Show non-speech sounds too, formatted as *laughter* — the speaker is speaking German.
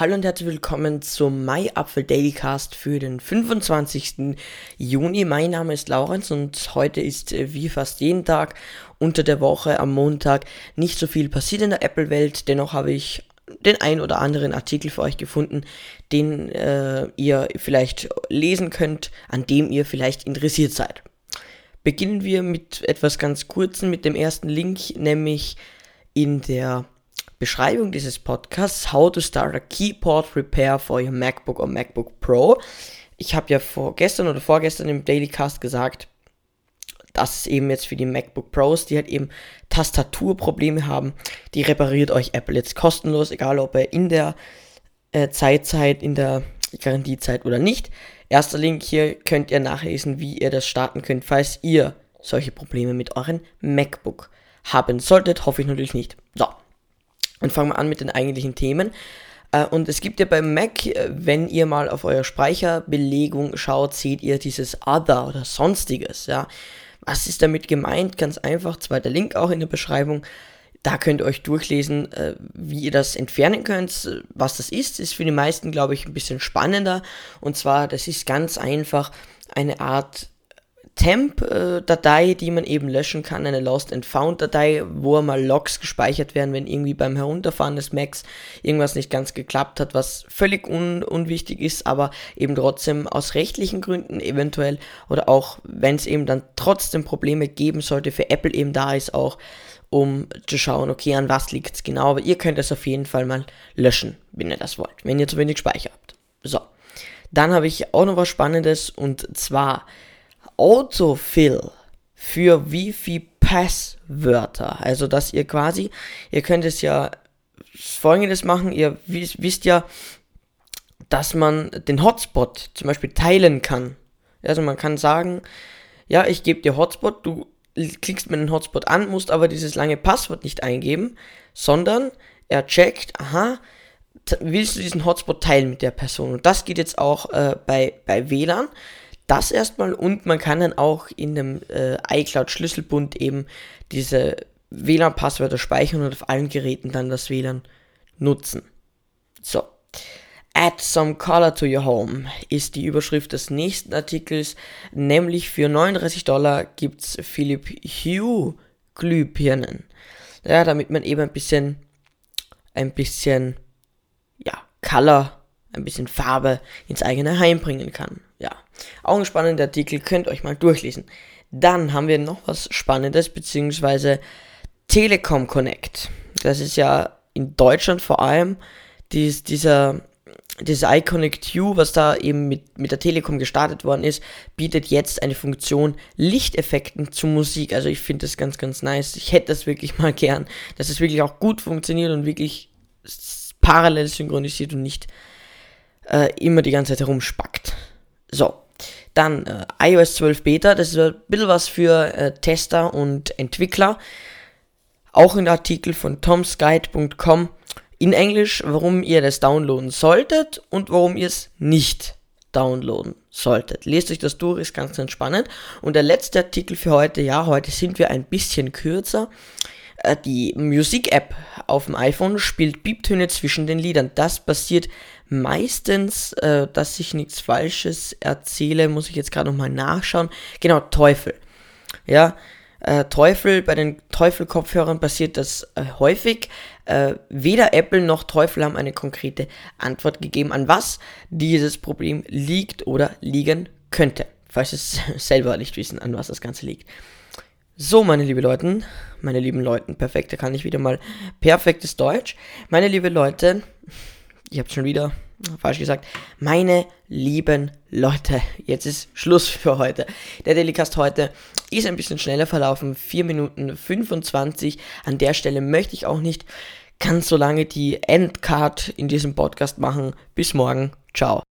Hallo und herzlich willkommen zum My Apfel Daily Cast für den 25. Juni. Mein Name ist Laurenz und heute ist äh, wie fast jeden Tag unter der Woche am Montag nicht so viel passiert in der Apple-Welt. Dennoch habe ich den ein oder anderen Artikel für euch gefunden, den äh, ihr vielleicht lesen könnt, an dem ihr vielleicht interessiert seid. Beginnen wir mit etwas ganz Kurzem, mit dem ersten Link, nämlich in der Beschreibung dieses Podcasts How to Start a Keyboard Repair for your MacBook or MacBook Pro. Ich habe ja vorgestern oder vorgestern im Daily Cast gesagt, dass es eben jetzt für die MacBook Pros, die halt eben Tastaturprobleme haben, die repariert euch Apple jetzt kostenlos, egal ob ihr in der äh, Zeitzeit, in der Garantiezeit oder nicht. Erster Link hier könnt ihr nachlesen, wie ihr das starten könnt, falls ihr solche Probleme mit euren MacBook haben solltet. Hoffe ich natürlich nicht. So. Und fangen wir an mit den eigentlichen Themen. Äh, und es gibt ja beim Mac, äh, wenn ihr mal auf eure Speicherbelegung schaut, seht ihr dieses Other oder Sonstiges. Ja. Was ist damit gemeint? Ganz einfach, zweiter Link auch in der Beschreibung. Da könnt ihr euch durchlesen, äh, wie ihr das entfernen könnt. Was das ist, ist für die meisten, glaube ich, ein bisschen spannender. Und zwar, das ist ganz einfach eine Art Temp-Datei, die man eben löschen kann, eine Lost and Found-Datei, wo mal Logs gespeichert werden, wenn irgendwie beim Herunterfahren des Macs irgendwas nicht ganz geklappt hat, was völlig un unwichtig ist, aber eben trotzdem aus rechtlichen Gründen eventuell oder auch wenn es eben dann trotzdem Probleme geben sollte, für Apple eben da ist auch, um zu schauen, okay, an was liegt es genau, aber ihr könnt es auf jeden Fall mal löschen, wenn ihr das wollt, wenn ihr zu wenig Speicher habt. So. Dann habe ich auch noch was Spannendes und zwar Autofill für Wifi-Passwörter. Also, dass ihr quasi, ihr könnt es ja folgendes machen, ihr wisst ja, dass man den Hotspot zum Beispiel teilen kann. Also man kann sagen, ja, ich gebe dir Hotspot, du klickst mir den Hotspot an, musst aber dieses lange Passwort nicht eingeben, sondern er checkt, aha, willst du diesen Hotspot teilen mit der Person? Und das geht jetzt auch äh, bei, bei WLAN. Das erstmal und man kann dann auch in dem äh, iCloud Schlüsselbund eben diese WLAN-Passwörter speichern und auf allen Geräten dann das WLAN nutzen. So. Add some color to your home ist die Überschrift des nächsten Artikels, nämlich für 39 Dollar gibt's Philipp Hue Glühbirnen. Ja, damit man eben ein bisschen, ein bisschen, ja, Color ein bisschen Farbe ins eigene Heim bringen kann. Auch ein spannender Artikel, könnt euch mal durchlesen. Dann haben wir noch was Spannendes, beziehungsweise Telekom Connect. Das ist ja in Deutschland vor allem dies, dieser, dieses iConnect U, was da eben mit, mit der Telekom gestartet worden ist, bietet jetzt eine Funktion Lichteffekten zu Musik. Also ich finde das ganz, ganz nice. Ich hätte das wirklich *laughs* mal gern, dass es wirklich auch gut funktioniert und wirklich parallel synchronisiert und nicht äh, immer die ganze Zeit herumspackt. So, dann äh, iOS 12 Beta, das ist ein bisschen was für äh, Tester und Entwickler. Auch ein Artikel von tomsguide.com in Englisch, warum ihr das downloaden solltet und warum ihr es nicht downloaden solltet. Lest euch das durch, ist ganz, ganz spannend. Und der letzte Artikel für heute, ja, heute sind wir ein bisschen kürzer. Äh, die Musik-App auf dem iPhone spielt Pieptöne zwischen den Liedern. Das passiert meistens, äh, dass ich nichts Falsches erzähle, muss ich jetzt gerade nochmal nachschauen. Genau, Teufel. Ja, äh, Teufel, bei den Teufel-Kopfhörern passiert das äh, häufig. Äh, weder Apple noch Teufel haben eine konkrete Antwort gegeben, an was dieses Problem liegt oder liegen könnte. Falls es *laughs* selber nicht wissen, an was das Ganze liegt. So, meine lieben Leute, meine lieben Leute, perfekt, da kann ich wieder mal perfektes Deutsch. Meine lieben Leute, ich habe schon wieder falsch gesagt, meine lieben Leute, jetzt ist Schluss für heute. Der Dailycast heute ist ein bisschen schneller verlaufen, 4 Minuten 25. An der Stelle möchte ich auch nicht ganz so lange die Endcard in diesem Podcast machen. Bis morgen, ciao.